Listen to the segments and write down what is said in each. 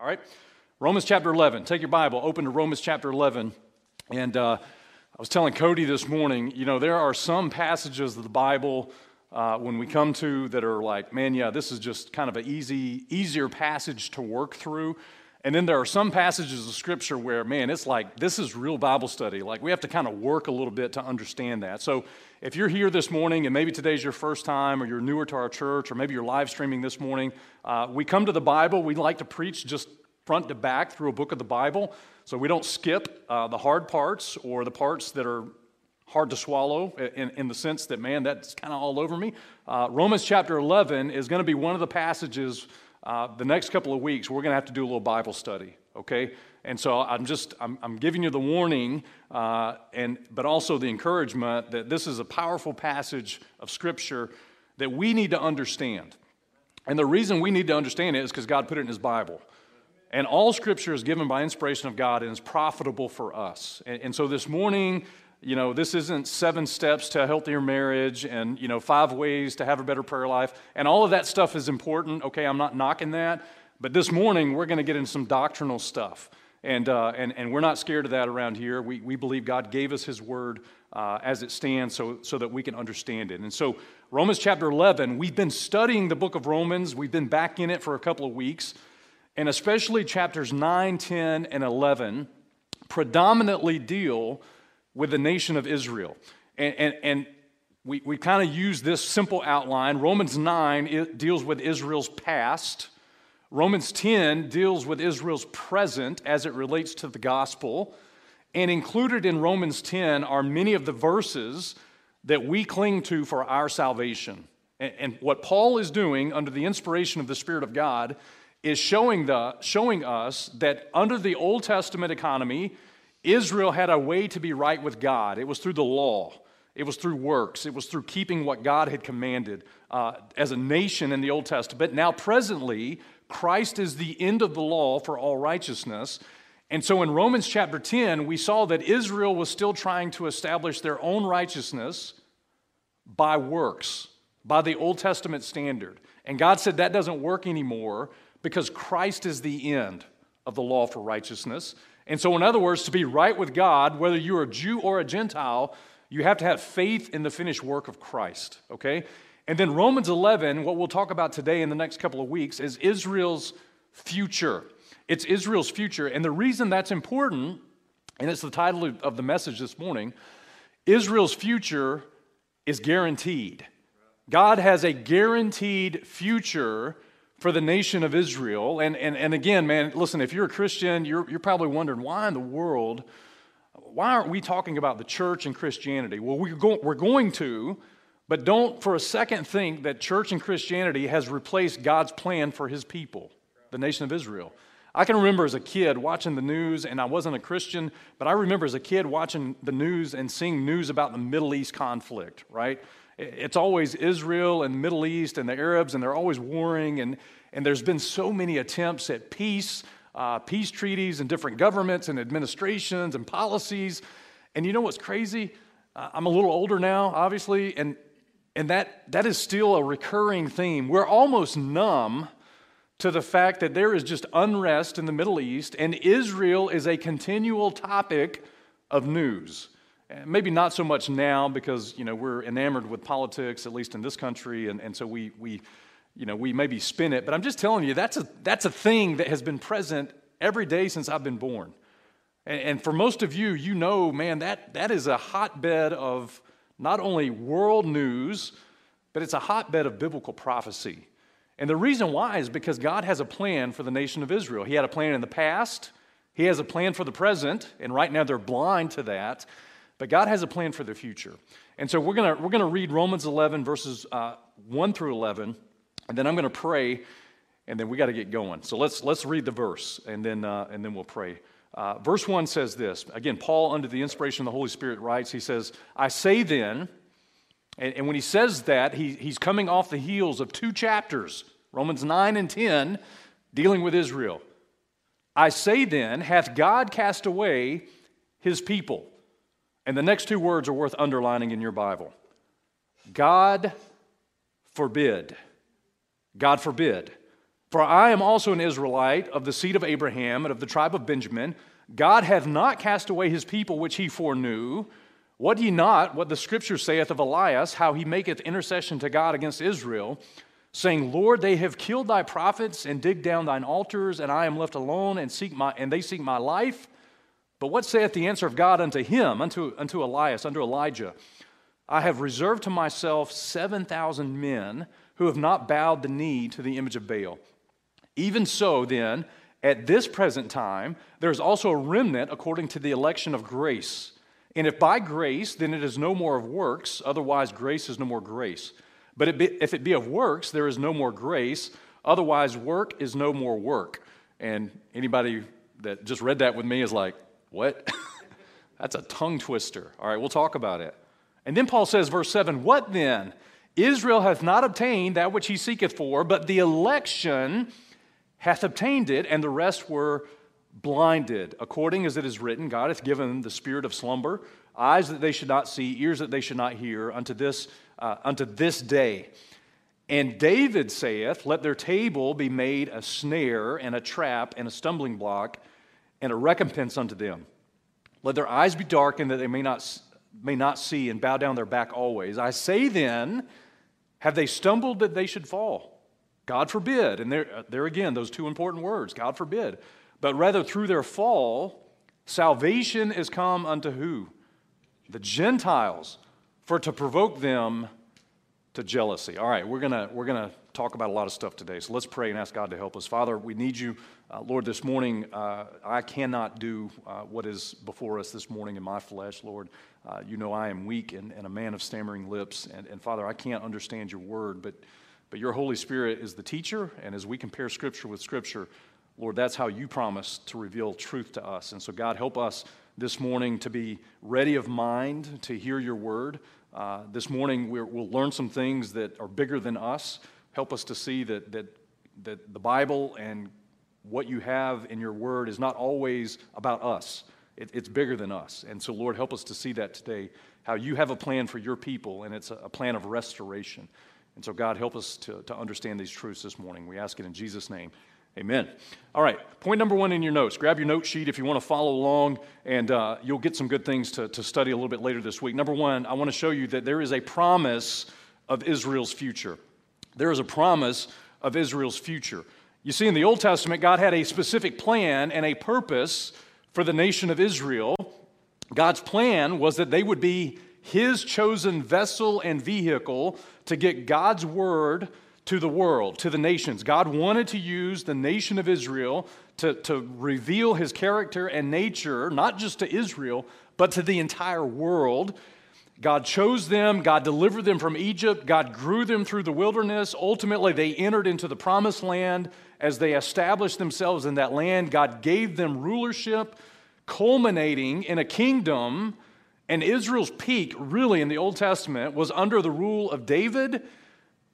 All right? Romans chapter 11. Take your Bible, open to Romans chapter 11. And uh, I was telling Cody this morning, you know, there are some passages of the Bible uh, when we come to that are like, man, yeah, this is just kind of an easy, easier passage to work through. And then there are some passages of Scripture where, man, it's like this is real Bible study. Like we have to kind of work a little bit to understand that. So if you're here this morning and maybe today's your first time or you're newer to our church or maybe you're live streaming this morning, uh, we come to the Bible. We like to preach just front to back through a book of the Bible. So we don't skip uh, the hard parts or the parts that are hard to swallow in, in the sense that, man, that's kind of all over me. Uh, Romans chapter 11 is going to be one of the passages uh, the next couple of weeks, we're going to have to do a little Bible study, okay? And so I'm just, I'm, I'm giving you the warning, uh, and, but also the encouragement that this is a powerful passage of Scripture that we need to understand. And the reason we need to understand it is because God put it in His Bible. And all Scripture is given by inspiration of God and is profitable for us. And, and so this morning, you know, this isn't seven steps to a healthier marriage and, you know, five ways to have a better prayer life. And all of that stuff is important. Okay, I'm not knocking that. But this morning, we're going to get into some doctrinal stuff. And, uh, and, and we're not scared of that around here. We, we believe God gave us His word uh, as it stands so, so that we can understand it. And so, Romans chapter 11, we've been studying the book of Romans. We've been back in it for a couple of weeks. And especially chapters 9, 10, and 11 predominantly deal with the nation of Israel. And, and, and we, we kind of use this simple outline. Romans 9 deals with Israel's past. Romans 10 deals with Israel's present as it relates to the gospel. And included in Romans 10 are many of the verses that we cling to for our salvation. And, what Paul is doing under the inspiration of the Spirit of God is showing, the, showing us that under the Old Testament economy, Israel had a way to be right with God. It was through the law, it was through works, it was through keeping what God had commanded uh, as a nation in the Old Testament. Now, presently, Christ is the end of the law for all righteousness. And so in Romans chapter 10, we saw that Israel was still trying to establish their own righteousness by works, by the Old Testament standard. And God said that doesn't work anymore because Christ is the end of the law for righteousness. And so, in other words, to be right with God, whether you're a Jew or a Gentile, you have to have faith in the finished work of Christ, okay? And then Romans 11, what we'll talk about today in the next couple of weeks, is Israel's future. It's Israel's future. And the reason that's important, and it's the title of the message this morning Israel's future is guaranteed. God has a guaranteed future for the nation of Israel. And, and, and again, man, listen, if you're a Christian, you're, you're probably wondering why in the world, why aren't we talking about the church and Christianity? Well, we're, go, we're going to, but don't for a second think that church and Christianity has replaced God's plan for his people, the nation of Israel. I can remember as a kid watching the news, and I wasn't a Christian, but I remember as a kid watching the news and seeing news about the Middle East conflict, right? It's always Israel and Middle East and the Arabs, and they're always warring. And, and there's been so many attempts at peace, uh, peace treaties, and different governments and administrations and policies. And you know what's crazy? Uh, I'm a little older now, obviously, and, and that, that is still a recurring theme. We're almost numb to the fact that there is just unrest in the Middle East, and Israel is a continual topic of news. Maybe not so much now because you know we're enamored with politics, at least in this country, and, and so we, we, you know, we maybe spin it. But I'm just telling you that's a, that's a thing that has been present every day since I've been born. And, and for most of you, you know, man, that, that is a hotbed of not only world news, but it's a hotbed of biblical prophecy. And the reason why is because God has a plan for the nation of Israel. He had a plan in the past, He has a plan for the present, and right now they're blind to that. But God has a plan for the future. And so we're going to we're gonna read Romans 11, verses uh, 1 through 11, and then I'm going to pray, and then we got to get going. So let's, let's read the verse, and then, uh, and then we'll pray. Uh, verse 1 says this. Again, Paul, under the inspiration of the Holy Spirit, writes, he says, I say then, and, and when he says that, he, he's coming off the heels of two chapters, Romans 9 and 10, dealing with Israel. I say then, hath God cast away his people? And the next two words are worth underlining in your Bible God forbid. God forbid. For I am also an Israelite of the seed of Abraham and of the tribe of Benjamin. God hath not cast away his people which he foreknew. What ye not what the scripture saith of Elias, how he maketh intercession to God against Israel, saying, Lord, they have killed thy prophets and digged down thine altars, and I am left alone and seek my and they seek my life. But what saith the answer of God unto him, unto, unto Elias, unto Elijah? I have reserved to myself seven thousand men who have not bowed the knee to the image of Baal. Even so, then, at this present time, there is also a remnant according to the election of grace. And if by grace, then it is no more of works, otherwise, grace is no more grace. But it be, if it be of works, there is no more grace, otherwise, work is no more work. And anybody that just read that with me is like, what? That's a tongue twister. All right, we'll talk about it. And then Paul says, verse 7 What then? Israel hath not obtained that which he seeketh for, but the election hath obtained it, and the rest were blinded. According as it is written, God hath given the spirit of slumber, eyes that they should not see, ears that they should not hear, unto this, uh, unto this day. And David saith, Let their table be made a snare and a trap and a stumbling block and a recompense unto them. Let their eyes be darkened that they may not, may not see and bow down their back always. I say then, have they stumbled that they should fall? God forbid. And there, uh, there again, those two important words God forbid. But rather, through their fall, salvation is come unto who? The Gentiles, for to provoke them to jealousy. All right, we're going to we're gonna talk about a lot of stuff today. So let's pray and ask God to help us. Father, we need you. Uh, Lord, this morning, uh, I cannot do uh, what is before us this morning in my flesh, Lord. Uh, you know I am weak and, and, a man of stammering lips. And, and Father, I can't understand your word, but but your Holy Spirit is the teacher, and as we compare Scripture with Scripture, Lord, that's how you promise to reveal truth to us. And so, God, help us this morning to be ready of mind to hear your word. Uh, this morning, we will learn some things that are bigger than us. Help us to see that, that, that the Bible and what you have in your word is not always about us, it, it's bigger than us. And so, Lord, help us to see that today, how you have a plan for your people, and it's a, a plan of restoration. And so, God, help us to, to understand these truths this morning. We ask it in Jesus' name. Amen. All right, point number one in your notes. Grab your note sheet if you want to follow along, and uh, you'll get some good things to, to study a little bit later this week. Number one, I want to show you that there is a promise of Israel's future. There is a promise of Israel's future. You see, in the Old Testament, God had a specific plan and a purpose for the nation of Israel. God's plan was that they would be his chosen vessel and vehicle to get God's word to the world, to the nations. God wanted to use the nation of Israel to, to reveal his character and nature, not just to Israel, but to the entire world. God chose them, God delivered them from Egypt, God grew them through the wilderness. Ultimately, they entered into the promised land. As they established themselves in that land, God gave them rulership, culminating in a kingdom and Israel's peak, really, in the Old Testament, was under the rule of David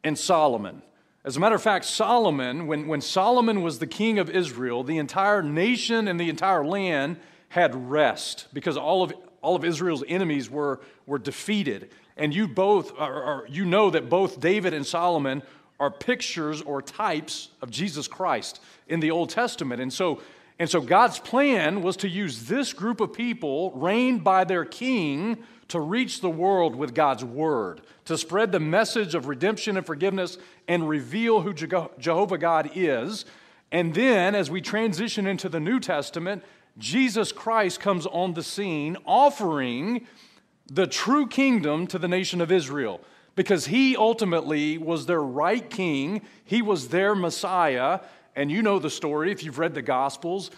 and Solomon. As a matter of fact, Solomon, when, when Solomon was the king of Israel, the entire nation and the entire land had rest because all of, all of Israel's enemies were, were defeated. And you both, or, or you know that both David and Solomon are pictures or types of Jesus Christ in the Old Testament. And so and so God's plan was to use this group of people, reigned by their king, to reach the world with God's word, to spread the message of redemption and forgiveness and reveal who Jehovah God is. And then, as we transition into the New Testament, Jesus Christ comes on the scene offering the true kingdom to the nation of Israel because he ultimately was their right king, he was their Messiah, and you know the story if you've read the Gospels.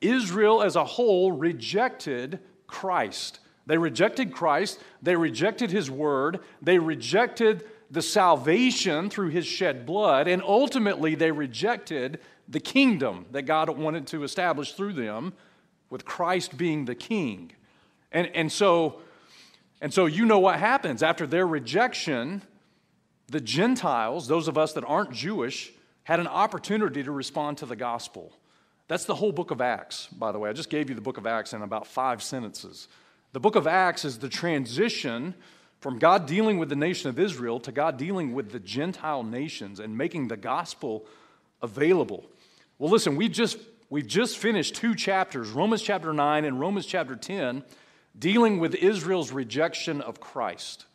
Israel as a whole rejected Christ. They rejected Christ, they rejected his word, they rejected the salvation through his shed blood, and ultimately they rejected the kingdom that God wanted to establish through them, with Christ being the king. And, and, so, and so you know what happens. After their rejection, the Gentiles, those of us that aren't Jewish, had an opportunity to respond to the gospel. That's the whole book of Acts, by the way. I just gave you the book of Acts in about five sentences. The book of Acts is the transition from God dealing with the nation of Israel to God dealing with the Gentile nations and making the gospel available. Well, listen, we just we've just finished two chapters, Romans chapter 9 and Romans chapter 10, dealing with Israel's rejection of Christ.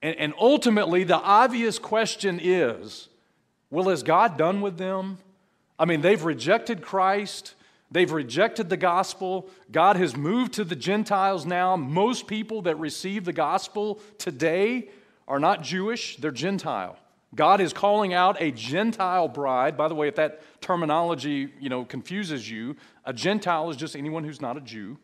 And, and ultimately, the obvious question is well, is God done with them? I mean, they've rejected Christ. They've rejected the gospel. God has moved to the Gentiles now. Most people that receive the gospel today are not Jewish, they're Gentile. God is calling out a Gentile bride. By the way, if that terminology, you know, confuses you, a Gentile is just anyone who's not a Jew.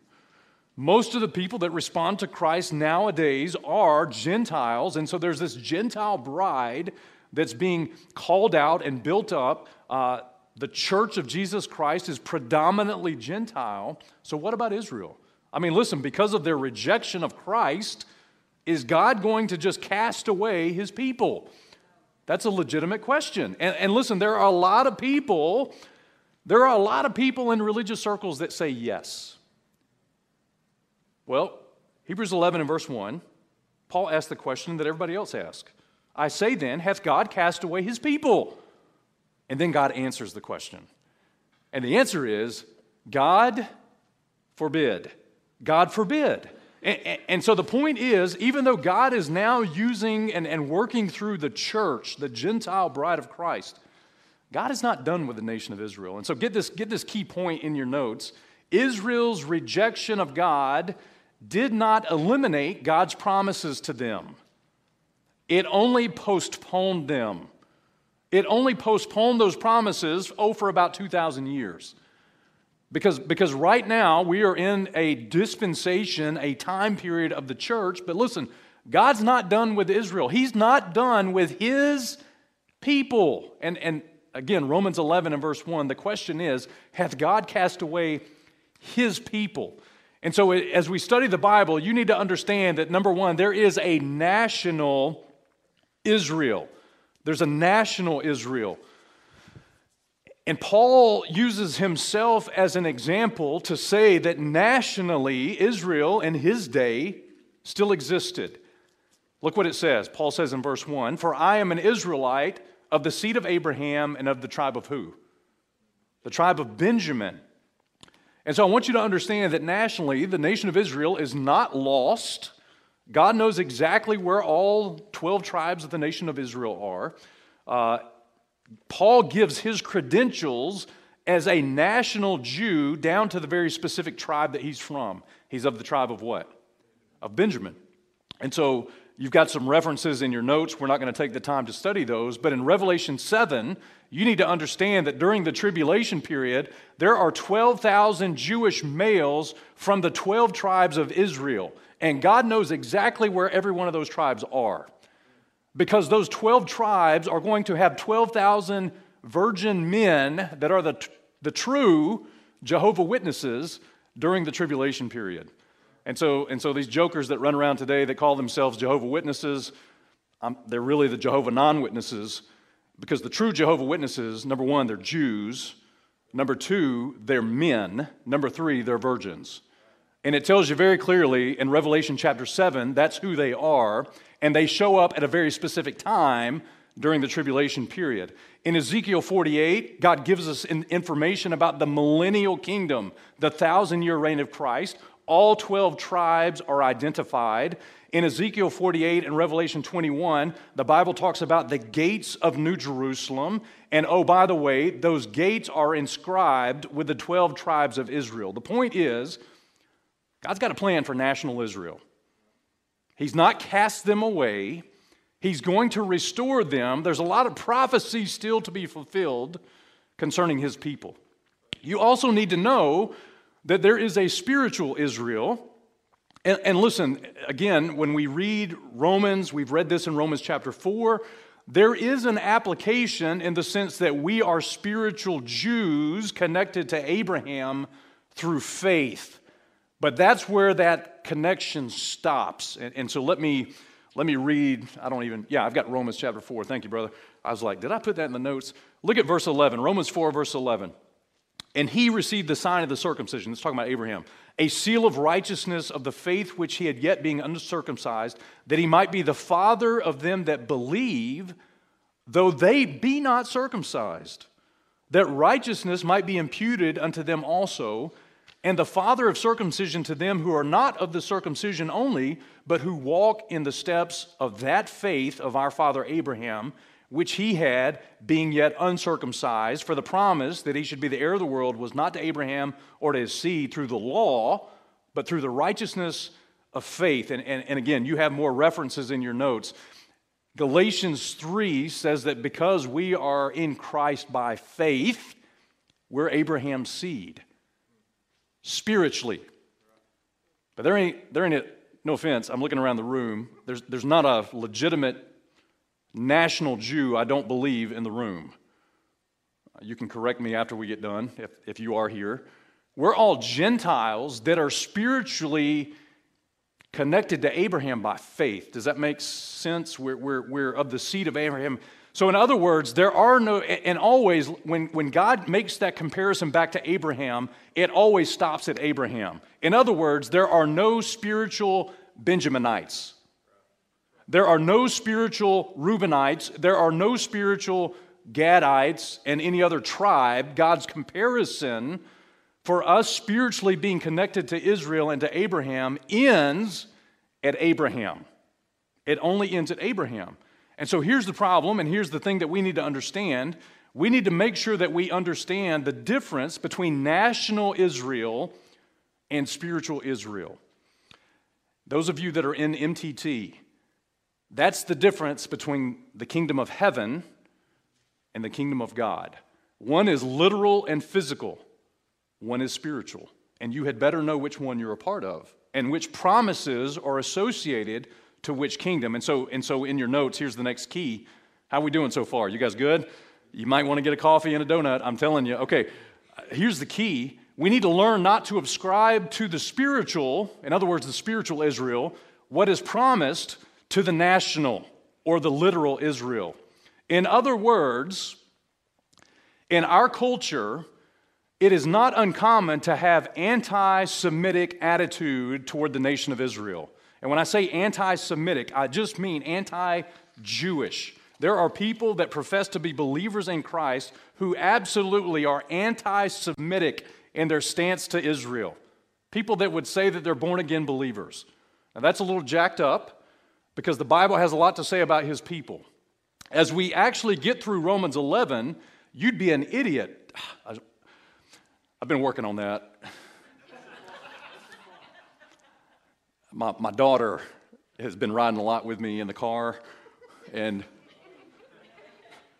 Most of the people that respond to Christ nowadays are Gentiles, and so there's this Gentile bride that's being called out and built up. Uh, the church of Jesus Christ is predominantly Gentile. So, what about Israel? I mean, listen, because of their rejection of Christ, is God going to just cast away his people? That's a legitimate question. And, and listen, there are a lot of people, there are a lot of people in religious circles that say yes. Well, Hebrews 11 and verse 1, Paul asked the question that everybody else asked. I say then, hath God cast away his people? And then God answers the question. And the answer is God forbid. God forbid. And, and, so the point is, even though God is now using and, and working through the church, the Gentile bride of Christ, God is not done with the nation of Israel. And so get this, get this key point in your notes. Israel's rejection of God did not eliminate God's promises to them, it only postponed them. It only postponed those promises, oh, for about 2,000 years. Because, because right now we are in a dispensation, a time period of the church. But listen, God's not done with Israel. He's not done with his people. And, and again, Romans 11 and verse 1, the question is Hath God cast away his people? And so as we study the Bible, you need to understand that number one, there is a national Israel. There's a national Israel. And Paul uses himself as an example to say that nationally, Israel in his day still existed. Look what it says. Paul says in verse 1 For I am an Israelite of the seed of Abraham and of the tribe of who? The tribe of Benjamin. And so I want you to understand that nationally, the nation of Israel is not lost. God knows exactly where all 12 tribes of the nation of Israel are. Uh, Paul gives his credentials as a national Jew down to the very specific tribe that he's from. He's of the tribe of what? Of Benjamin. And so you've got some references in your notes. We're not going to take the time to study those. But in Revelation 7, you need to understand that during the tribulation period, there are 12,000 Jewish males from the 12 tribes of Israel. And God knows exactly where every one of those tribes are. Because those 12 tribes are going to have 12,000 virgin men that are the, the true Jehovah Witnesses during the tribulation period. And so, and so these jokers that run around today that call themselves Jehovah Witnesses, um, they're really the Jehovah non witnesses because the true Jehovah Witnesses, number one, they're Jews. Number two, they're men. Number three, they're virgins. And it tells you very clearly in Revelation chapter 7, that's who they are. And they show up at a very specific time during the tribulation period. In Ezekiel 48, God gives us information about the millennial kingdom, the thousand year reign of Christ. All 12 tribes are identified. In Ezekiel 48 and Revelation 21, the Bible talks about the gates of New Jerusalem. And oh, by the way, those gates are inscribed with the 12 tribes of Israel. The point is, God's got a plan for national Israel. He's not cast them away, He's going to restore them. There's a lot of prophecy still to be fulfilled concerning His people. You also need to know that there is a spiritual Israel. And, and, listen, again, when we read Romans, we've read this in Romans chapter 4, there is an application in the sense that we are spiritual Jews connected to Abraham through faith. But that's where that connection stops. And, and, so let me let me read. I don't even, yeah, I've got Romans chapter 4. Thank you, brother. I was like, did I put that in the notes? Look at verse 11, Romans 4, verse 11. And he received the sign of the circumcision. Let's talk about Abraham. A seal of righteousness of the faith which he had yet being uncircumcised, that he might be the father of them that believe, though they be not circumcised that righteousness might be imputed unto them also, and the father of circumcision to them who are not of the circumcision only, but who walk in the steps of that faith of our father Abraham, which he had, being yet uncircumcised. For the promise that he should be the heir of the world was not to Abraham or to his seed through the law, but through the righteousness of faith. And, and, and again, you have more references in your notes. Galatians 3 says that because we are in Christ by faith, we're Abraham's seed spiritually. But there ain't, there ain't, no offense, I'm looking around the room. There's, there's not a legitimate national Jew, I don't believe, in the room. You can correct me after we get done if, if you are here. We're all Gentiles that are spiritually connected to Abraham by faith. Does that make sense? We're, we're, we're of the seed of Abraham. So, in other words, there are no, and always, when, when God makes that comparison back to Abraham, it always stops at Abraham. In other words, there are no spiritual Benjaminites. There are no spiritual Reubenites. There are no spiritual Gadites and any other tribe. God's comparison for us spiritually being connected to Israel and to Abraham ends at Abraham. It only ends at Abraham. And so here's the problem, and here's the thing that we need to understand. We need to make sure that we understand the difference between national Israel and spiritual Israel. Those of you that are in MTT, that's the difference between the kingdom of heaven and the kingdom of God. One is literal and physical, one is spiritual. And you had better know which one you're a part of and which promises are associated to which kingdom. And so, and so in your notes, here's the next key. How we doing so far? You guys good? You might want to get a coffee and a donut. I'm telling you. Okay, here's the key. We need to learn not to ascribe to the spiritual, in other words, the spiritual Israel, what is promised to the national or the literal Israel. In other words, in our culture, it is not uncommon to have anti Semitic attitude toward the nation of Israel. And when I say anti Semitic, I just mean anti Jewish. There are people that profess to be believers in Christ who absolutely are anti Semitic in their stance to Israel. People that would say that they're born again believers. Now, that's a little jacked up because the Bible has a lot to say about his people. As we actually get through Romans 11, you'd be an idiot. I've been working on that. My, my daughter has been riding a lot with me in the car, and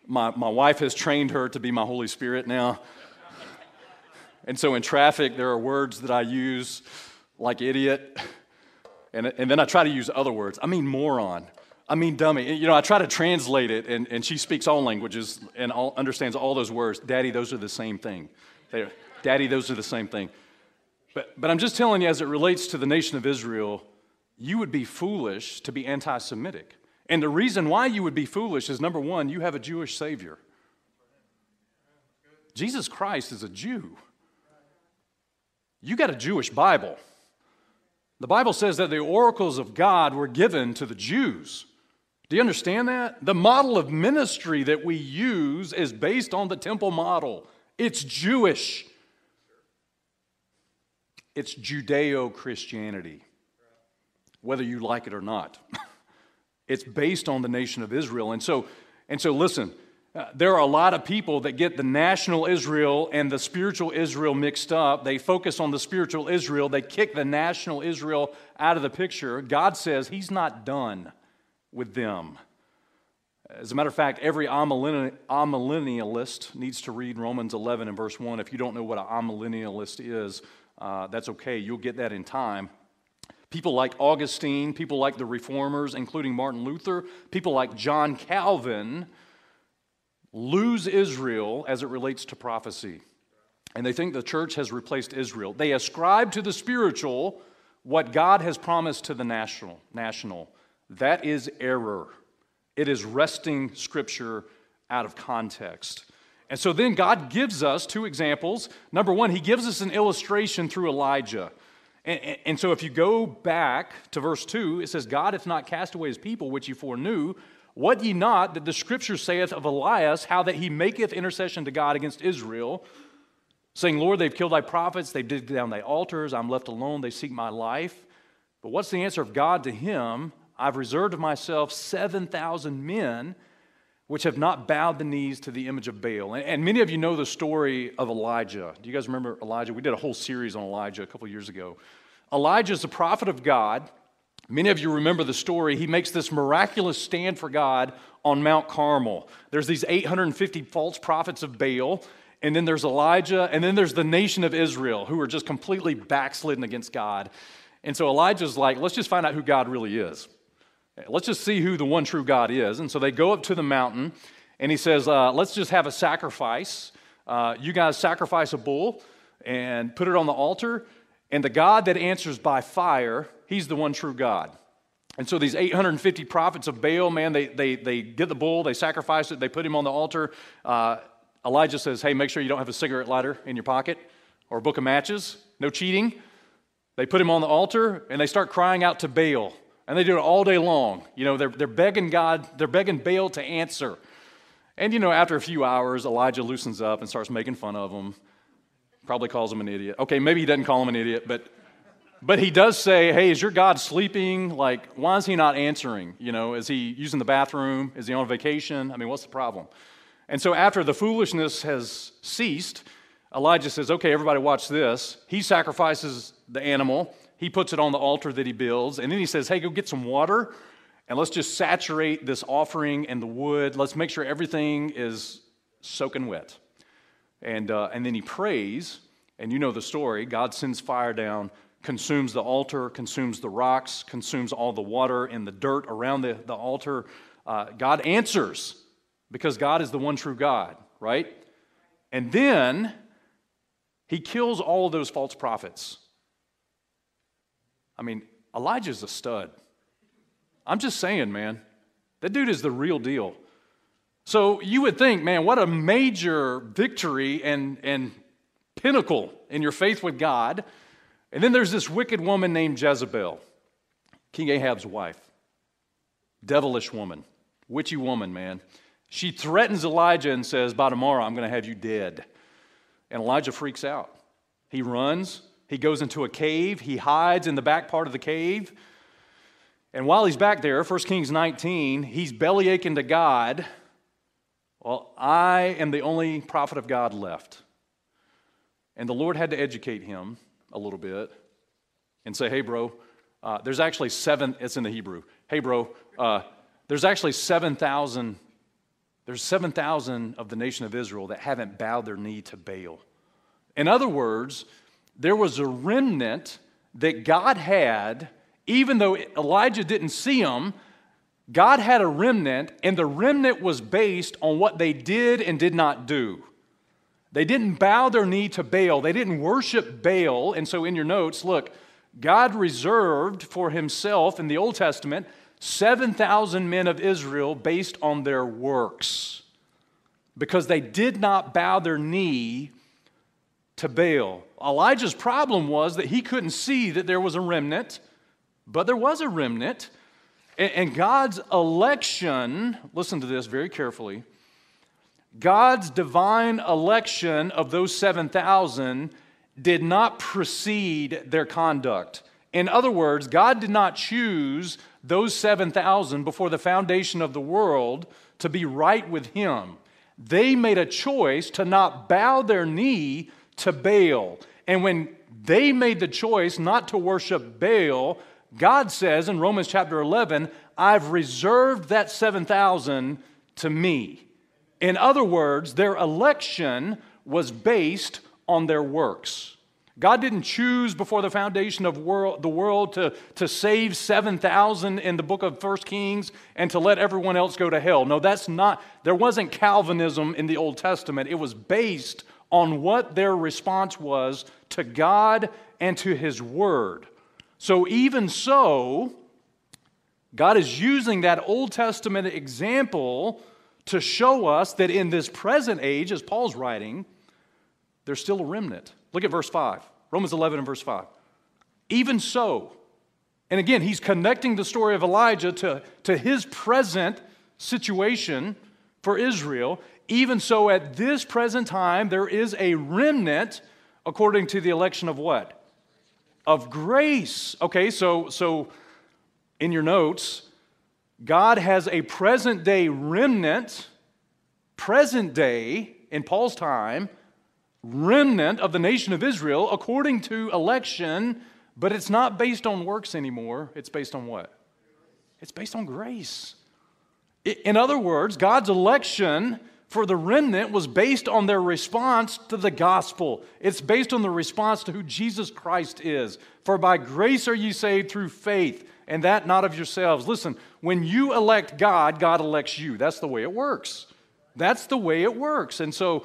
my, my wife has trained her to be my Holy Spirit now. And so in traffic, there are words that I use like idiot, and, and then I try to use other words. I mean moron. I mean dummy. You know, I try to translate it, and, and she speaks all languages and all, understands all those words. Daddy, those are the same thing. They're, Daddy, those are the same thing. But, but I'm just telling you, as it relates to the nation of Israel, you would be foolish to be anti Semitic. And the reason why you would be foolish is number one, you have a Jewish Savior. Jesus Christ is a Jew. You got a Jewish Bible. The Bible says that the oracles of God were given to the Jews. Do you understand that? The model of ministry that we use is based on the temple model. It's Jewish. It's Judeo Christianity, whether you like it or not. it's based on the nation of Israel. And so, and so listen, uh, there are a lot of people that get the national Israel and the spiritual Israel mixed up. They focus on the spiritual Israel, they kick the national Israel out of the picture. God says He's not done with them. As a matter of fact, every amillennialist needs to read Romans 11 and verse 1. If you don't know what an amillennialist is, uh, that's okay. You'll get that in time. People like Augustine, people like the reformers, including Martin Luther, people like John Calvin, lose Israel as it relates to prophecy. And they think the church has replaced Israel. They ascribe to the spiritual what God has promised to the national. national. That is error. It is wresting scripture out of context. And so then God gives us two examples. Number one, He gives us an illustration through Elijah. And, and, so if you go back to verse 2, it says, God hath not cast away his people, which he foreknew. What ye not that the scripture saith of Elias, how that he maketh intercession to God against Israel, saying, Lord, they've killed thy prophets, they've digged down thy altars, I'm left alone, they seek my life. But what's the answer of God to him? I've reserved myself 7,000 men which have not bowed the knees to the image of Baal. And, many of you know the story of Elijah. Do you guys remember Elijah? We did a whole series on Elijah a couple years ago. Elijah is a prophet of God. Many of you remember the story. He makes this miraculous stand for God on Mount Carmel. There's these 850 false prophets of Baal, and then there's Elijah, and then there's the nation of Israel who are just completely backslidden against God. And so Elijah's like, let's just find out who God really is. Let's just see who the one true God is. And so they go up to the mountain, and he says, uh, let's just have a sacrifice. Uh, you guys sacrifice a bull and put it on the altar, and the God that answers by fire, he's the one true God. And so these 850 prophets of Baal, man, they, they, they get the bull, they sacrifice it, they put him on the altar. Uh, Elijah says, hey, make sure you don't have a cigarette lighter in your pocket or a book of matches. No cheating. They put him on the altar and they start crying out to Baal. And they do it all day long. You know, they're, they're begging God, they're begging Baal to answer. And, you know, after a few hours, Elijah loosens up and starts making fun of them. Probably calls him an idiot. Okay, maybe he doesn't call him an idiot, but, but he does say, hey, is your God sleeping? Like, why is he not answering? You know, is he using the bathroom? Is he on vacation? I mean, what's the problem? And so after the foolishness has ceased, Elijah says, okay, everybody watch this. He sacrifices the animal, he puts it on the altar that he builds, and then he says, hey, go get some water and let's just saturate this offering and the wood. Let's make sure everything is soaking wet. And, uh, and then he prays, and you know the story. God sends fire down, consumes the altar, consumes the rocks, consumes all the water and the dirt around the, the altar. Uh, God answers because God is the one true God, right? And then he kills all of those false prophets. I mean, Elijah's a stud. I'm just saying, man, that dude is the real deal. So you would think, man, what a major victory and, and pinnacle in your faith with God. And then there's this wicked woman named Jezebel, King Ahab's wife. Devilish woman, witchy woman, man. She threatens Elijah and says, By tomorrow, I'm going to have you dead. And Elijah freaks out. He runs, he goes into a cave, he hides in the back part of the cave. And while he's back there, 1 Kings 19, he's belly aching to God. Well, I am the only prophet of God left. And the Lord had to educate him a little bit and say, hey, bro, uh, there's actually seven, it's in the Hebrew. Hey, bro, uh, there's actually 7,000, there's 7,000 of the nation of Israel that haven't bowed their knee to Baal. In other words, there was a remnant that God had, even though Elijah didn't see them, God had a remnant, and the remnant was based on what they did and did not do. They didn't bow their knee to Baal, they didn't worship Baal. And so, in your notes, look, God reserved for himself in the Old Testament 7,000 men of Israel based on their works because they did not bow their knee to Baal. Elijah's problem was that he couldn't see that there was a remnant, but there was a remnant. And God's election, listen to this very carefully. God's divine election of those 7,000 did not precede their conduct. In other words, God did not choose those 7,000 before the foundation of the world to be right with Him. They made a choice to not bow their knee to Baal. And when they made the choice not to worship Baal, God says in Romans chapter 11, I've reserved that 7,000 to me. In other words, their election was based on their works. God didn't choose before the foundation of world, the world to, to save 7,000 in the book of First Kings and to let everyone else go to hell. No, that's not, there wasn't Calvinism in the Old Testament. It was based on what their response was to God and to His Word. So, even so, God is using that Old Testament example to show us that in this present age, as Paul's writing, there's still a remnant. Look at verse 5, Romans 11 and verse 5. Even so, and again, he's connecting the story of Elijah to, to his present situation for Israel, even so at this present time, there is a remnant according to the election of what? Of grace. Okay, so, so in your notes, God has a present day remnant, present day in Paul's time, remnant of the nation of Israel according to election, but it's not based on works anymore. It's based on what? It's based on grace. In other words, God's election for the remnant was based on their response to the gospel. It's based on the response to who Jesus Christ is. For by grace are ye saved through faith, and that not of yourselves. Listen, when you elect God, God elects you. That's the way it works. That's the way it works. And so,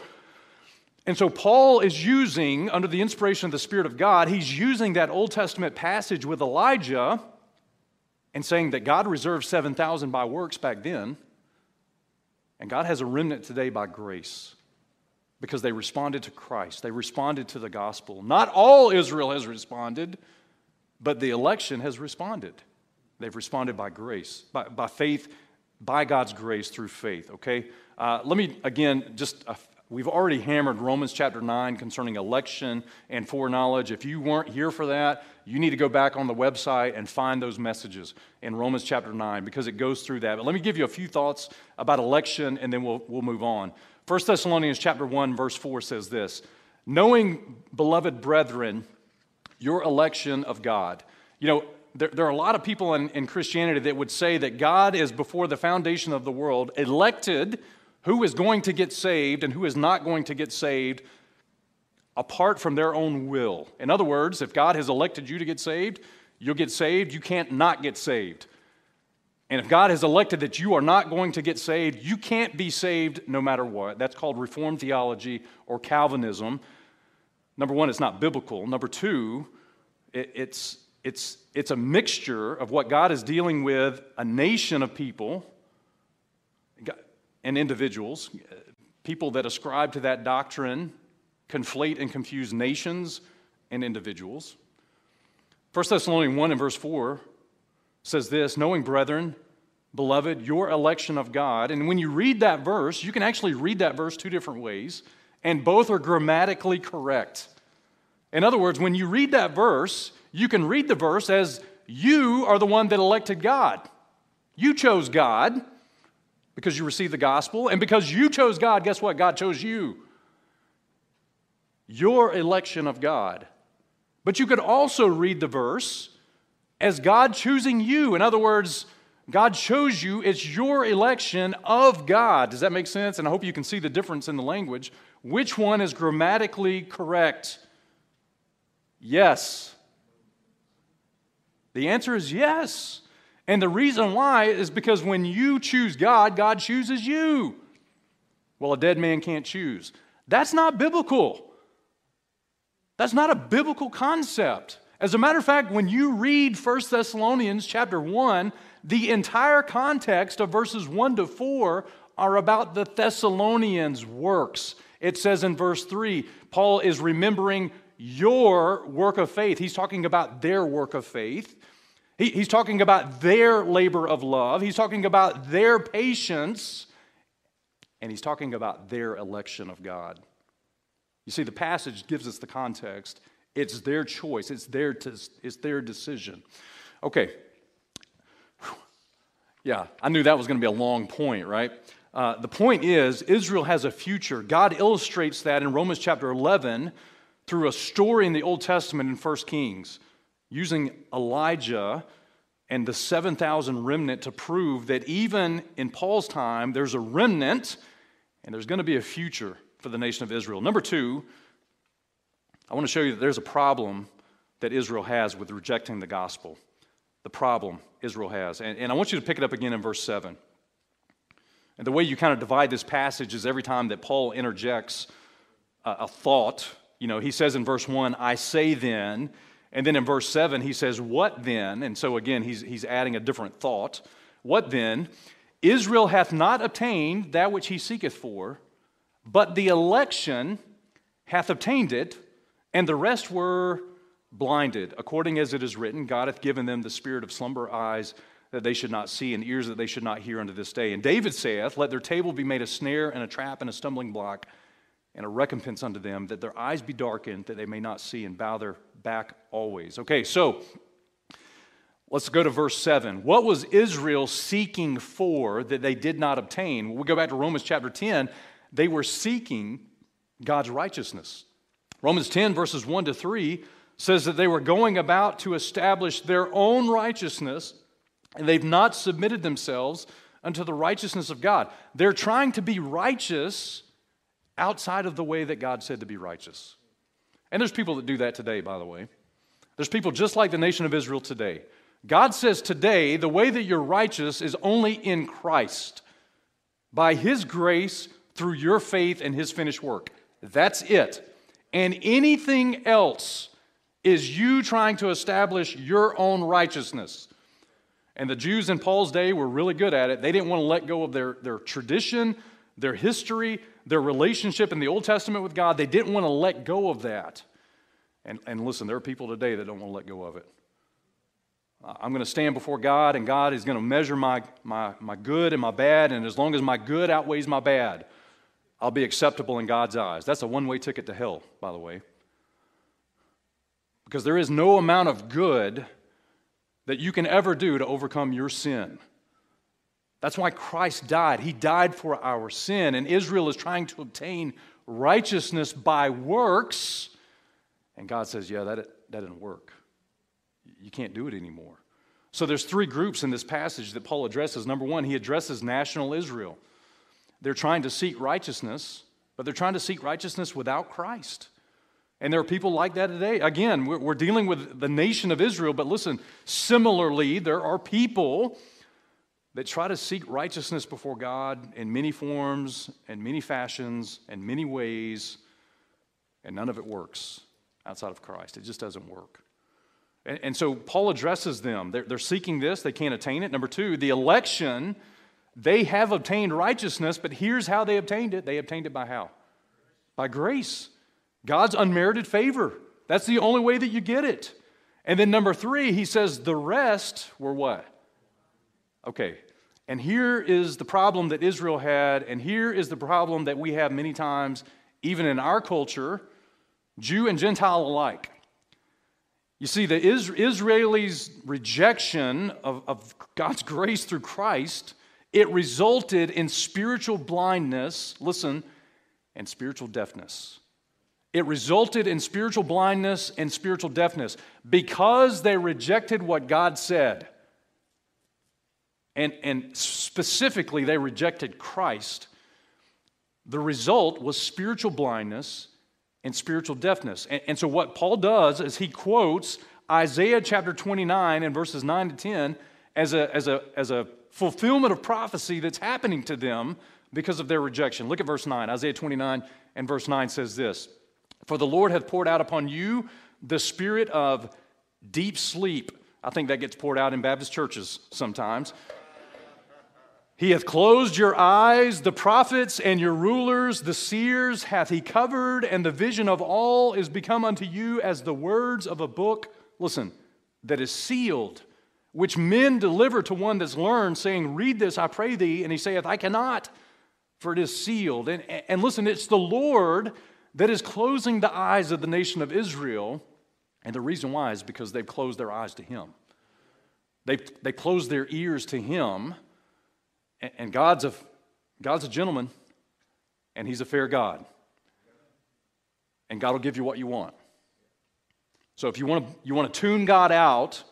and so Paul is using, under the inspiration of the Spirit of God, he's using that Old Testament passage with Elijah and saying that God reserved 7,000 by works back then. And God has a remnant today by grace because they responded to Christ. They responded to the gospel. Not all Israel has responded, but the election has responded. They've responded by grace, by, by faith, by God's grace through faith, okay? Uh, let me, again, just uh, We've already hammered Romans chapter 9 concerning election and foreknowledge. If you weren't here for that, you need to go back on the website and find those messages in Romans chapter 9 because it goes through that. But let me give you a few thoughts about election and then we'll, we'll move on. 1 Thessalonians chapter 1 verse 4 says this, "Knowing, beloved brethren, your election of God." You know, there, there, are a lot of people in, in Christianity that would say that God is before the foundation of the world elected who is going to get saved and who is not going to get saved apart from their own will. In other words, if God has elected you to get saved, you'll get saved. You can't not get saved. And if God has elected that you are not going to get saved, you can't be saved no matter what. That's called Reformed theology or Calvinism. Number one, it's not biblical. Number two, it, it's, it's, it's a mixture of what God is dealing with a nation of people and individuals, uh, people that ascribe to that doctrine, conflate and confuse nations and individuals. 1 Thessalonians 1 and verse 4 says this Knowing, brethren, beloved, your election of God. And when you read that verse, you can actually read that verse two different ways, and both are grammatically correct. In other words, when you read that verse, you can read the verse as you are the one that elected God. You chose God, because you received the gospel. And because you chose God, guess what? God chose you. Your election of God. But you could also read the verse as God choosing you. In other words, God chose you. It's your election of God. Does that make sense? And I hope you can see the difference in the language. Which one is grammatically correct? Yes. The answer is yes. And the reason why is because when you choose God, God chooses you. Well, a dead man can't choose. That's not biblical. That's not a biblical concept. As a matter of fact, when you read 1 Thessalonians chapter 1, the entire context of verses 1 to 4 are about the Thessalonians' works. It says in verse 3, Paul is remembering your work of faith. He's talking about their work of faith. He, he's talking about their labor of love, he's talking about their patience, and he's talking about their election of God. You see, the passage gives us the context. It's their choice, it's their, it's their decision. Okay. Yeah, I knew that was going to be a long point, right? Uh, the point is, Israel has a future. God illustrates that in Romans chapter 11 through a story in the Old Testament in 1 Kings using Elijah and the 7,000 remnant to prove that even in Paul's time, there's a remnant and there's going to be a future for the nation of Israel. Number two, I want to show you that there's a problem that Israel has with rejecting the gospel. The problem Israel has. And, and I want you to pick it up again in verse 7. And the way you kind of divide this passage is every time that Paul interjects a, a thought, you know, he says in verse 1, I say then, and then in verse 7, he says, What then? And so again, he's, he's adding a different thought. What then? Israel hath not obtained that which he seeketh for, but the election hath obtained it, and the rest were blinded. According as it is written, God hath given them the spirit of slumber eyes, that they should not see, and ears that they should not hear unto this day. And David saith, Let their table be made a snare and a trap and a stumbling block, and a recompense unto them, that their eyes be darkened, that they may not see, and bow their back always. Okay, so let's go to verse 7. What was Israel seeking for that they did not obtain? We go back to Romans chapter 10, they were seeking God's righteousness. Romans 10, verses 1 to 3 says that they were going about to establish their own righteousness, and they've not submitted themselves unto the righteousness of God. They're trying to be righteous outside of the way that God said to be righteous. And there's people that do that today, by the way. There's people just like the nation of Israel today. God says today the way that you're righteous is only in Christ by His grace through your faith and His finished work. That's it. And anything else is you trying to establish your own righteousness. And the Jews in Paul's day were really good at it. They didn't want to let go of their, their tradition, their history, their relationship in the Old Testament with God. They didn't want to let go of that. And, and listen, there are people today that don't want to let go of it. I'm going to stand before God, and God is going to measure my, my, my good and my bad. And as long as my good outweighs my bad, I'll be acceptable in God's eyes. That's a one way ticket to hell, by the way. Because there is no amount of good that you can ever do to overcome your sin. That's why Christ died. He died for our sin, and Israel is trying to obtain righteousness by works. And God says, Yeah, that, that didn't work. You can't do it anymore. So there's three groups in this passage that Paul addresses. Number one, he addresses national Israel. They're trying to seek righteousness, but they're trying to seek righteousness without Christ. And there are people like that today. Again, we're, we're dealing with the nation of Israel, but listen, similarly, there are people that try to seek righteousness before God in many forms and many fashions and many ways, and none of it works outside of Christ. It just doesn't work. And, and so Paul addresses them. They're, they're seeking this, they can't attain it. Number two, the election, they have obtained righteousness, but here's how they obtained it. They obtained it by how? By grace. God's unmerited favor. That's the only way that you get it. And then number three, he says the rest were what? Okay. And here is the problem that Israel had, and here is the problem that we have many times, even in our culture, Jew and Gentile alike. You see, the Israelis' rejection of, of God's grace through Christ, it resulted in spiritual blindness, listen, and spiritual deafness. It resulted in spiritual blindness and spiritual deafness because they rejected what God said. And, and specifically, they rejected Christ. The result was spiritual blindness and spiritual deafness. And, and so, what Paul does is he quotes Isaiah chapter 29 and verses 9 to 10 as a, as a, as a fulfillment of prophecy that's happening to them because of their rejection. Look at verse 9. Isaiah 29 and verse 9 says this. For the Lord hath poured out upon you the spirit of deep sleep. I think that gets poured out in Baptist churches sometimes. He hath closed your eyes, the prophets and your rulers, the seers hath he covered, and the vision of all is become unto you as the words of a book, listen, that is sealed, which men deliver to one that's learned, saying, Read this, I pray thee. And he saith, I cannot, for it is sealed. And, and listen, it's the Lord that is closing the eyes of the nation of Israel. And the reason why is because they've closed their eyes to Him. They, they closed their ears to Him. And, God's, a, God's a gentleman, and He's a fair God. And God will give you what you want. So if you want to, you want to tune God out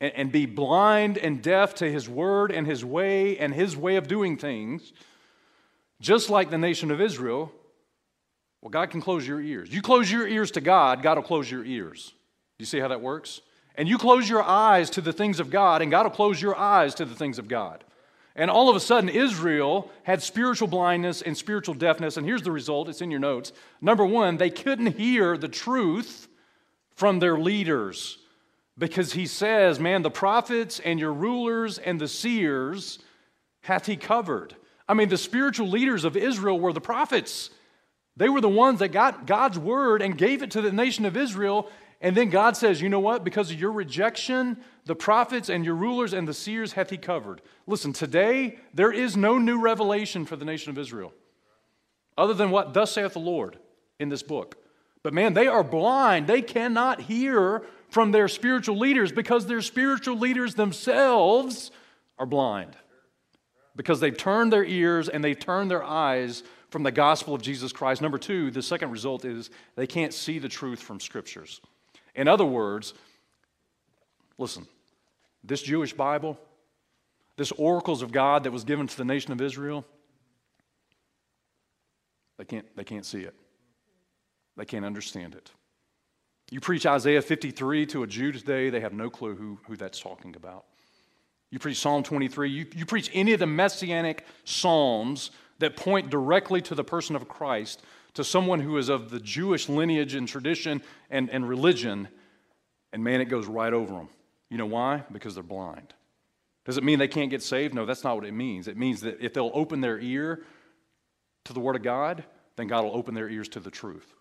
and, and be blind and deaf to His word and His way and His way of doing things, just like the nation of Israel, well, God can close your ears. You close your ears to God, God will close your ears. You see how that works? And you close your eyes to the things of God, and God will close your eyes to the things of God. And all of a sudden, Israel had spiritual blindness and spiritual deafness. And here's the result it's in your notes. Number one, they couldn't hear the truth from their leaders because he says, Man, the prophets and your rulers and the seers hath he covered. I mean, the spiritual leaders of Israel were the prophets. They were the ones that got God's word and gave it to the nation of Israel. And then God says, you know what? Because of your rejection, the prophets and your rulers and the seers hath he covered. Listen, today there is no new revelation for the nation of Israel other than what thus saith the Lord in this book. But man, they are blind. They cannot hear from their spiritual leaders because their spiritual leaders themselves are blind. Because they've turned their ears and they've turned their eyes from the gospel of Jesus Christ. Number two, the second result is they can't see the truth from scriptures. In other words, listen, this Jewish Bible, this oracles of God that was given to the nation of Israel, they can't, they can't see it. They can't understand it. You preach Isaiah 53 to a Jew today, they have no clue who, who that's talking about. You preach Psalm 23, you, you preach any of the messianic psalms that point directly to the person of Christ, to someone who is of the Jewish lineage and tradition and, and religion, and man, it goes right over them. You know why? Because they're blind. Does it mean they can't get saved? No, that's not what it means. It means that if they'll open their ear to the Word of God, then God will open their ears to the truth.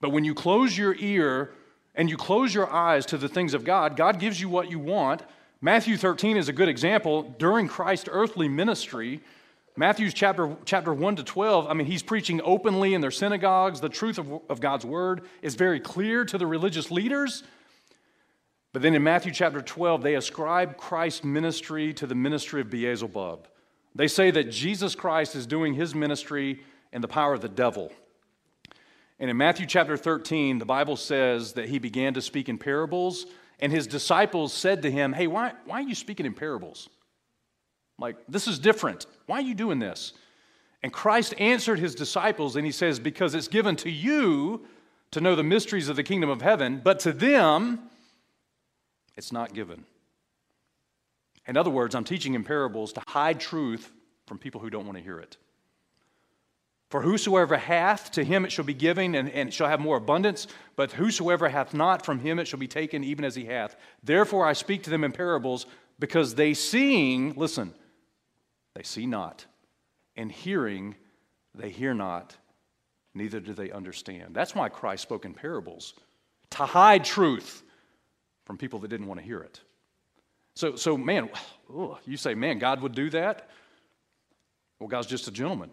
But when you close your ear and you close your eyes to the things of God, God gives you what you want. Matthew 13 is a good example. During Christ's earthly ministry, Matthew's chapter, chapter 1 to 12, I mean, he's preaching openly in their synagogues. The truth of, of God's word is very clear to the religious leaders. But then in Matthew chapter 12, they ascribe Christ's ministry to the ministry of Beelzebub. They say that Jesus Christ is doing his ministry in the power of the devil. And in Matthew chapter 13, the Bible says that he began to speak in parables, and his disciples said to him, Hey, why, why are you speaking in parables? Like, this is different. Why are you doing this? And Christ answered his disciples, and he says, Because it's given to you to know the mysteries of the kingdom of heaven, but to them, it's not given. In other words, I'm teaching in parables to hide truth from people who don't want to hear it. For whosoever hath, to him it shall be given, and, and shall have more abundance. But whosoever hath not, from him it shall be taken, even as he hath. Therefore I speak to them in parables, because they seeing, listen, they see not, and hearing, they hear not, neither do they understand. That's why Christ spoke in parables, to hide truth from people that didn't want to hear it. So, so man, you say, man, God would do that? Well, God's just a gentleman.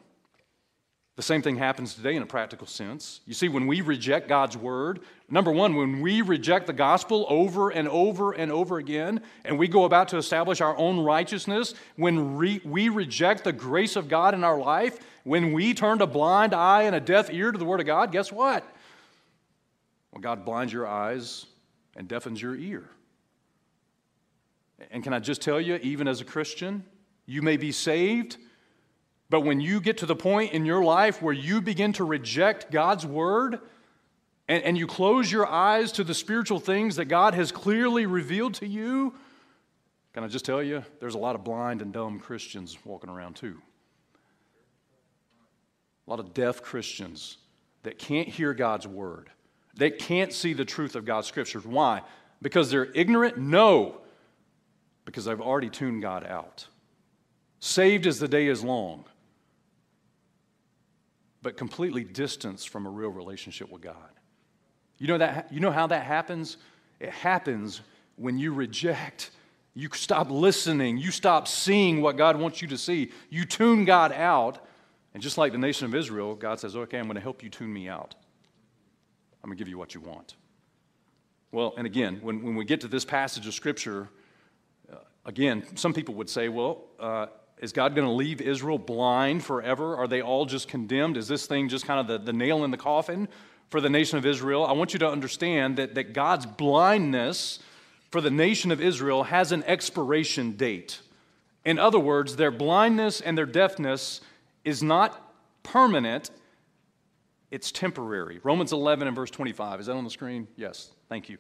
The same thing happens today in a practical sense. You see, when we reject God's word, number one, when we reject the gospel over and over and over again, and we go about to establish our own righteousness, when re- we reject the grace of God in our life, when we turn a blind eye and a deaf ear to the word of God, guess what? Well, God blinds your eyes and deafens your ear. And can I just tell you, even as a Christian, you may be saved but when you get to the point in your life where you begin to reject God's word and, and you close your eyes to the spiritual things that God has clearly revealed to you, can I just tell you, there's a lot of blind and dumb Christians walking around too. A lot of deaf Christians that can't hear God's word, that can't see the truth of God's scriptures. Why? Because they're ignorant? No, because they've already tuned God out. Saved as the day is long but completely distanced from a real relationship with God. You know, that, you know how that happens? It happens when you reject, you stop listening, you stop seeing what God wants you to see. You tune God out, and just like the nation of Israel, God says, Okay, I'm going to help you tune me out. I'm going to give you what you want. Well, and again, when, when we get to this passage of Scripture, uh, again, some people would say, well, uh, is God going to leave Israel blind forever? Are they all just condemned? Is this thing just kind of the, the nail in the coffin for the nation of Israel? I want you to understand that, that God's blindness for the nation of Israel has an expiration date. In other words, their blindness and their deafness is not permanent, it's temporary. Romans 11 and verse 25. Is that on the screen? Yes, thank you.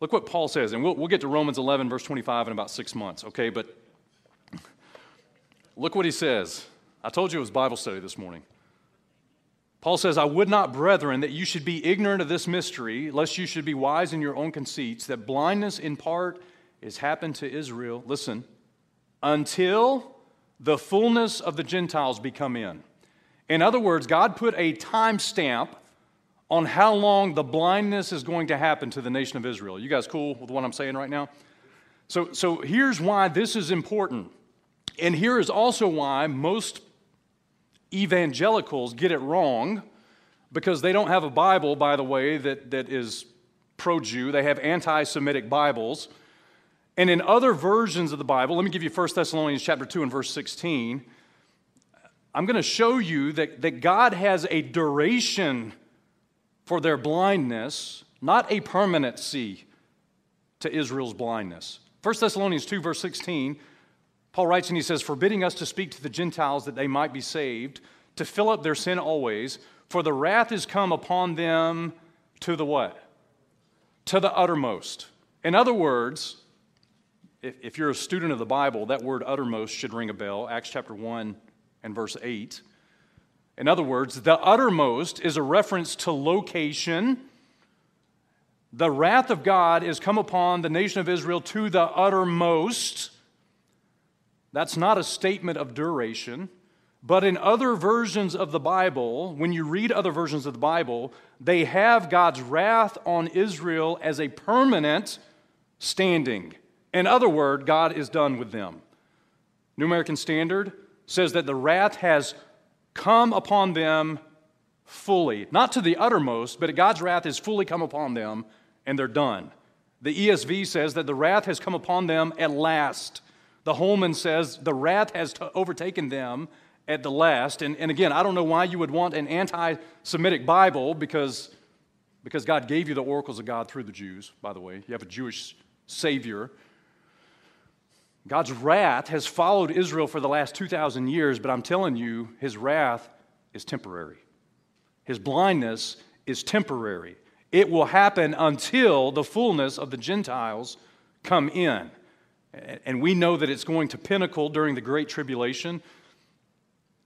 Look what Paul says, and we'll, we'll get to Romans 11, verse 25 in about six months, okay? But Look what he says. I told you it was Bible study this morning. Paul says, I would not, brethren, that you should be ignorant of this mystery, lest you should be wise in your own conceits, that blindness in part is happened to Israel. Listen, until the fullness of the Gentiles be come in. In other words, God put a time stamp on how long the blindness is going to happen to the nation of Israel. You guys cool with what I'm saying right now? So, so here's why this is important. And here is also why most evangelicals get it wrong because they don't have a Bible, by the way, that, that is pro Jew. They have anti Semitic Bibles. And in other versions of the Bible, let me give you 1 Thessalonians chapter 2 and verse 16. I'm going to show you that, that God has a duration for their blindness, not a permanency to Israel's blindness. 1 Thessalonians 2, verse 16, Paul writes and he says, forbidding us to speak to the Gentiles that they might be saved, to fill up their sin always, for the wrath is come upon them to the what? To the uttermost. In other words, if, if you're a student of the Bible, that word uttermost should ring a bell. Acts chapter 1 and verse 8. In other words, the uttermost is a reference to location. The wrath of God is come upon the nation of Israel to the uttermost. That's not a statement of duration. But in other versions of the Bible, when you read other versions of the Bible, they have God's wrath on Israel as a permanent standing. In other words, God is done with them. New American Standard says that the wrath has come upon them fully. Not to the uttermost, but God's wrath is fully come upon them and they're done. The ESV says that the wrath has come upon them at last. The Holman says the wrath has overtaken them at the last. And, and again, I don't know why you would want an anti Semitic Bible because, because God gave you the oracles of God through the Jews, by the way. You have a Jewish Savior. God's wrath has followed Israel for the last 2,000 years, but I'm telling you, his wrath is temporary. His blindness is temporary. It will happen until the fullness of the Gentiles come in. And we know that it's going to pinnacle during the Great Tribulation.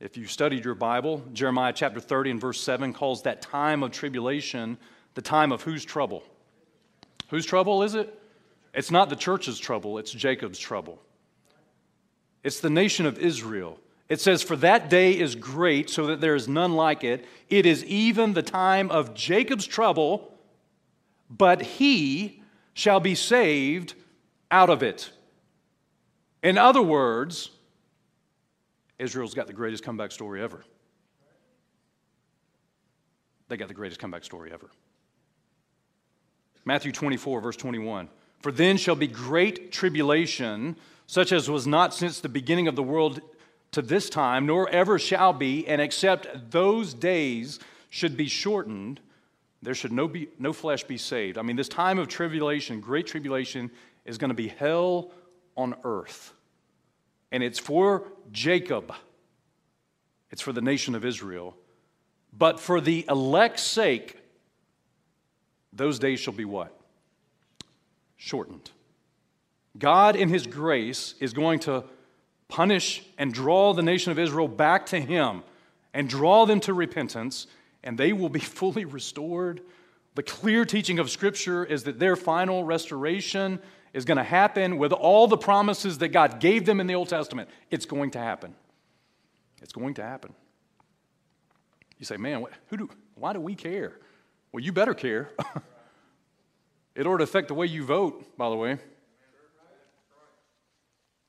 If you studied your Bible, Jeremiah chapter 30 and verse 7 calls that time of tribulation the time of whose trouble? Whose trouble is it? It's not the church's trouble, it's Jacob's trouble. It's the nation of Israel. It says, For that day is great, so that there is none like it. It is even the time of Jacob's trouble, but he shall be saved out of it. In other words, Israel's got the greatest comeback story ever. They got the greatest comeback story ever. Matthew 24, verse 21. For then shall be great tribulation such as was not since the beginning of the world to this time, nor ever shall be, and except those days should be shortened, there should no, be, no flesh be saved. I mean, this time of tribulation, great tribulation, is going to be hell on earth. And it's for Jacob, it's for the nation of Israel. But for the elect's sake, those days shall be what? Shortened. God, in His grace, is going to punish and draw the nation of Israel back to Him and draw them to repentance, and they will be fully restored. The clear teaching of Scripture is that their final restoration is going to happen with all the promises that God gave them in the Old Testament. It's going to happen. It's going to happen. You say, man, who do, why do we care? Well, you better care. it ought to affect the way you vote, by the way.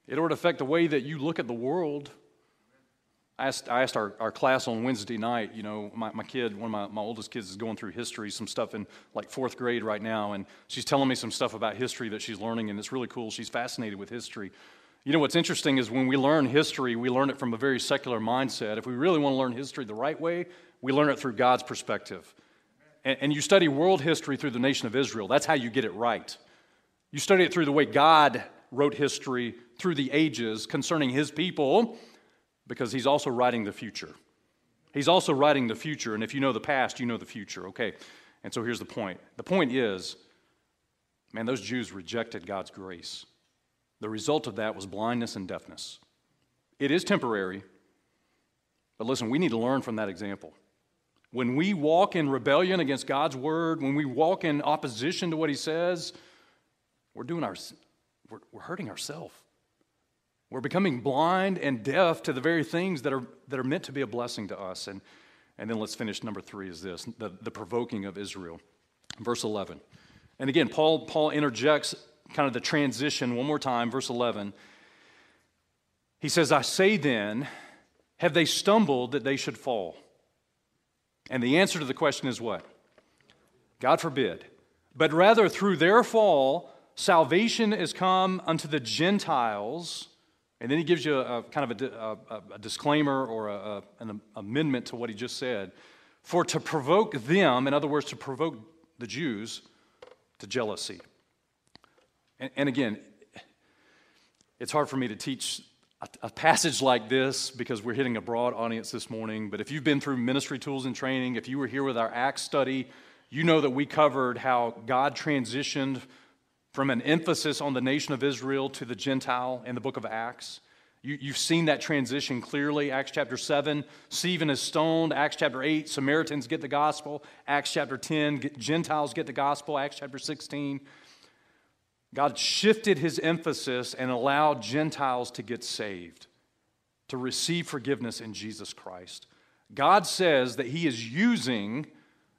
It ought to affect the way that you look at the world. I asked, I asked our, our class on Wednesday night, you know, my, my kid, one of my, my oldest kids is going through history, some stuff in like fourth grade right now, and she's telling me some stuff about history that she's learning, and it's really cool. She's fascinated with history. You know, what's interesting is when we learn history, we learn it from a very secular mindset. If we really want to learn history the right way, we learn it through God's perspective. And, and you study world history through the nation of Israel. That's how you get it right. You study it through the way God wrote history through the ages concerning his people because he's also writing the future. He's also writing the future, and if you know the past, you know the future. Okay, and so here's the point the point is, man, those Jews rejected God's grace. The result of that was blindness and deafness. It is temporary, but listen, we need to learn from that example. When we walk in rebellion against God's word, when we walk in opposition to what he says, we're doing our we're, we're hurting ourselves. We're becoming blind and deaf to the very things that are, that are meant to be a blessing to us. And, and then let's finish number three is this the, the provoking of Israel. Verse 11. And again, Paul, Paul interjects kind of the transition one more time, verse 11. He says, I say then, have they stumbled that they should fall? And the answer to the question is what? God forbid. But rather, through their fall, salvation is come unto the Gentiles and then he gives you a, a kind of a, a, a disclaimer or an amendment to what he just said. For to provoke them, in other words, to provoke the Jews to jealousy. And, and again, it's hard for me to teach a, passage like this because we're hitting a broad audience this morning. But if you've been through ministry tools and training, if you were here with our Acts study, you know that we covered how God transitioned from an emphasis on the nation of Israel to the Gentile in the book of Acts. You, have seen that transition clearly. Acts chapter 7, Stephen is stoned. Acts chapter 8, Samaritans get the gospel. Acts chapter 10, Gentiles get the gospel. Acts chapter 16, God shifted his emphasis and allowed Gentiles to get saved, to receive forgiveness in Jesus Christ. God says that he is using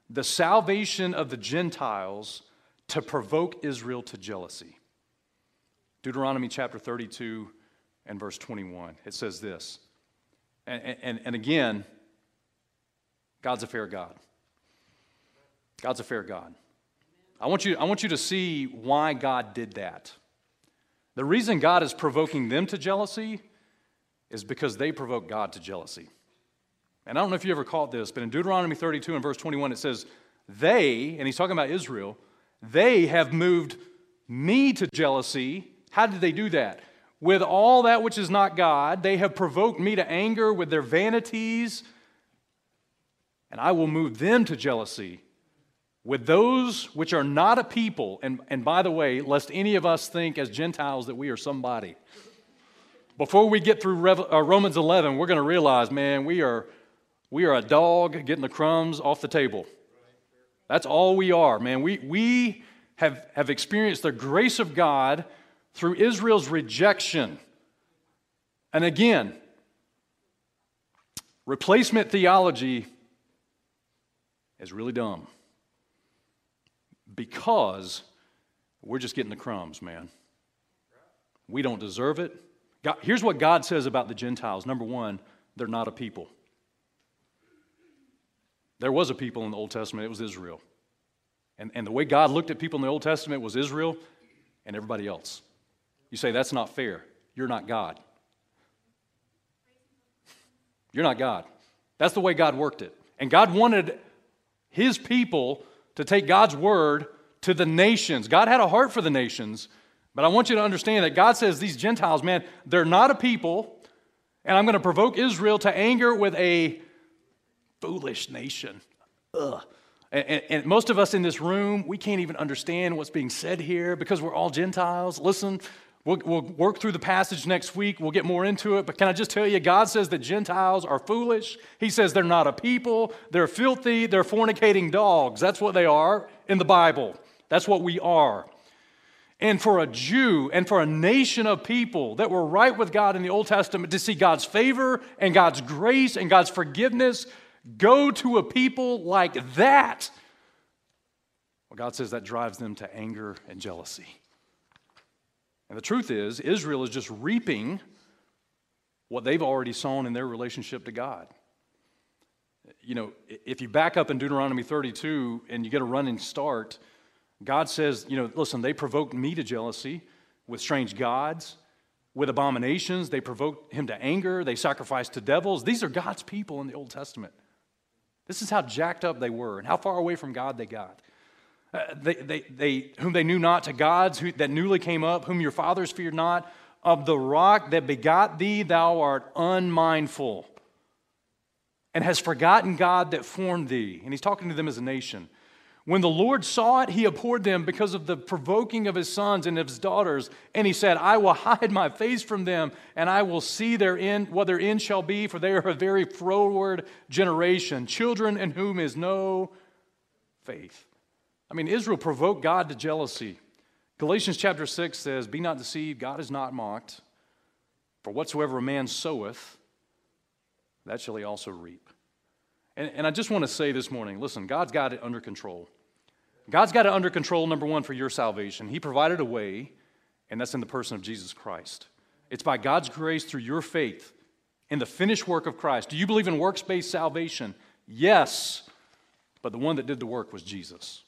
the salvation of the Gentiles to provoke Israel to jealousy. Deuteronomy chapter 32 and verse 21. It says this. And, and, and again, God's a fair God. God's a fair God. I want, you, I want you to see why God did that. The reason God is provoking them to jealousy is because they provoke God to jealousy. And I don't know if you ever caught this, but in Deuteronomy 32 and verse 21, it says, They, and he's talking about Israel, they have moved me to jealousy. How did they do that? With all that which is not God, they have provoked me to anger with their vanities, and I will move them to jealousy with those which are not a people. And, and by the way, lest any of us think as Gentiles that we are somebody. Before we get through uh, Romans 11, we're going to realize, man, we are, we are a dog getting the crumbs off the table. That's all we are, man. We, we have, have experienced the grace of God through Israel's rejection. And again, replacement theology is really dumb because we're just getting the crumbs, man. We don't deserve it. God, here's what God says about the Gentiles number one, they're not a people. There was a people in the Old Testament, it was Israel. And, and the way God looked at people in the Old Testament was Israel and everybody else. You say, that's not fair. You're not God. You're not God. That's the way God worked it. And God wanted his people to take God's word to the nations. God had a heart for the nations, but I want you to understand that God says these Gentiles, man, they're not a people, and I'm going to provoke Israel to anger with a foolish nation. Ugh. And, and, and, most of us in this room, we can't even understand what's being said here because we're all Gentiles. Listen, we'll, we'll work through the passage next week. We'll get more into it. But can I just tell you, God says that Gentiles are foolish. He says they're not a people, they're filthy, they're fornicating dogs. That's what they are in the Bible. That's what we are. And for a Jew and for a nation of people that were right with God in the Old Testament to see God's favor and God's grace and God's forgiveness go to a people like that, well, God says that drives them to anger and jealousy. And the truth is, Israel is just reaping what they've already sown in their relationship to God. You know, if you back up in Deuteronomy 32 and you get a running start, God says, you know, listen, they provoked me to jealousy with strange gods, with abominations. They provoked him to anger. They sacrificed to devils. These are God's people in the Old Testament. This is how jacked up they were and how far away from God they got. Uh, they, they, they, whom they knew not, to gods who, that newly came up, whom your fathers feared not. Of the rock that begot thee, thou art unmindful, and has forgotten God that formed thee. And he's talking to them as a nation. When the Lord saw it, he abhorred them because of the provoking of his sons and of his daughters. And he said, I will hide my face from them, and I will see their end, what their end shall be, for they are a very froward generation, children in whom is no faith. I mean, Israel provoked God to jealousy. Galatians chapter 6 says, Be not deceived, God is not mocked. For whatsoever a man soweth, that shall he also reap. And, and I just want to say this morning listen, God's got it under control. God's got it under control, number one, for your salvation. He provided a way, and that's in the person of Jesus Christ. It's by God's grace through your faith in the finished work of Christ. Do you believe in works based salvation? Yes. But the one that did the work was Jesus.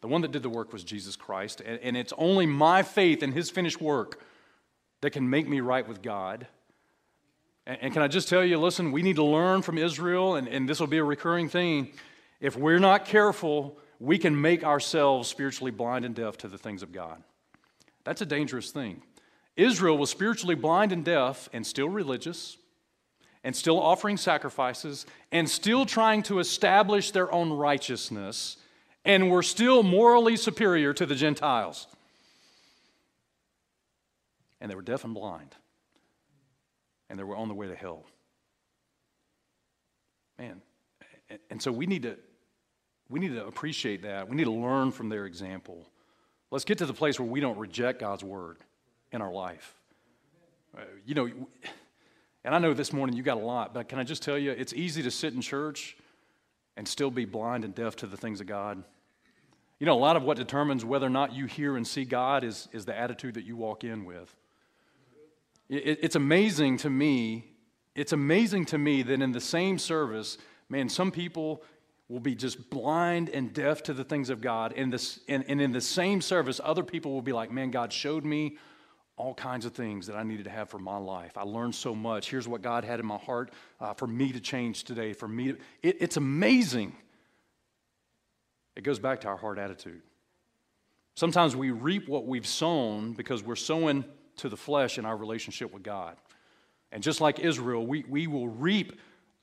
The one that did the work was Jesus Christ. And, and it's only my faith in his finished work that can make me right with God. And, and can I just tell you, listen, we need to learn from Israel, and, and this will be a recurring thing. If we're not careful, we can make ourselves spiritually blind and deaf to the things of God. That's a dangerous thing. Israel was spiritually blind and deaf and still religious and still offering sacrifices and still trying to establish their own righteousness and were still morally superior to the Gentiles. And they were deaf and blind. And they were on the way to hell. Man. And so we need to we need to appreciate that. We need to learn from their example. Let's get to the place where we don't reject God's word in our life. Uh, you know, and I know this morning you got a lot, but can I just tell you, it's easy to sit in church and still be blind and deaf to the things of God. You know, a lot of what determines whether or not you hear and see God is, is the attitude that you walk in with. It, it's amazing to me, it's amazing to me that in the same service, man, some people will be just blind and deaf to the things of God. And, this, and, and in the same service, other people will be like, man, God showed me all kinds of things that I needed to have for my life. I learned so much. Here's what God had in my heart uh, for me to change today. For me, to, it, it's amazing. It goes back to our heart attitude. Sometimes we reap what we've sown because we're sowing to the flesh in our relationship with God. And just like Israel, we, we will reap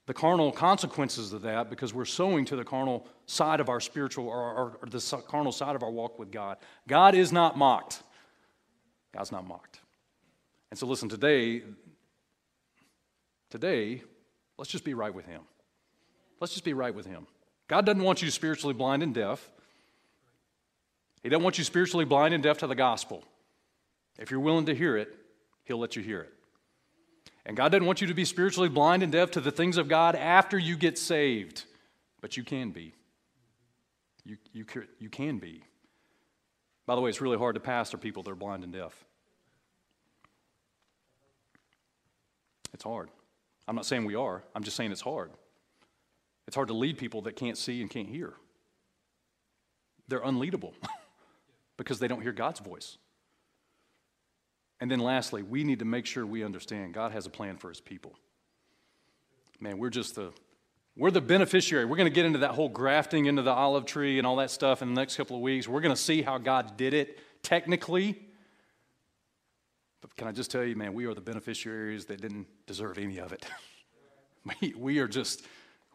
the carnal consequences of that because we're sowing to the carnal side of our spiritual or, or, or the carnal side of our walk with God. God is not mocked. God's not mocked. And so, listen, today, today, let's just be right with Him. Let's just be right with Him. God doesn't want you spiritually blind and deaf. He doesn't want you spiritually blind and deaf to the gospel. If you're willing to hear it, He'll let you hear it. And God doesn't want you to be spiritually blind and deaf to the things of God after you get saved, but you can be. You, you, you can be. By the way, it's really hard to pastor people that are blind and deaf. It's hard. I'm not saying we are, I'm just saying it's hard. It's hard to lead people that can't see and can't hear. They're unleadable because they don't hear God's voice. And then lastly, we need to make sure we understand God has a plan for his people. Man, we're just the we're the beneficiary. We're going to get into that whole grafting into the olive tree and all that stuff in the next couple of weeks. We're going to see how God did it technically. But can I just tell you, man, we are the beneficiaries that didn't deserve any of it. we, we are just,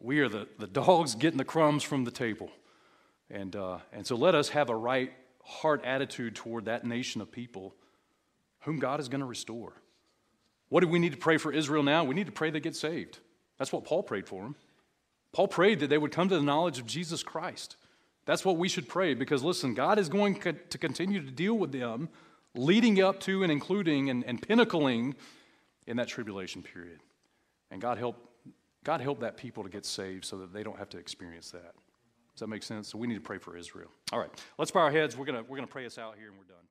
we are the, the dogs getting the crumbs from the table. And, uh, and so let us have a right heart attitude toward that nation of people whom God is going to restore. What do we need to pray for Israel now? We need to pray they get saved. That's what Paul prayed for them. Paul prayed that they would come to the knowledge of Jesus Christ. That's what we should pray because, listen, God is going to continue to deal with them leading up to and including and, and pinnacling in that tribulation period. And God help, God help that people to get saved so that they don't have to experience that. Does that make sense? So we need to pray for Israel. All right, let's bow our heads. We're going to we're going to pray us out here and we're done.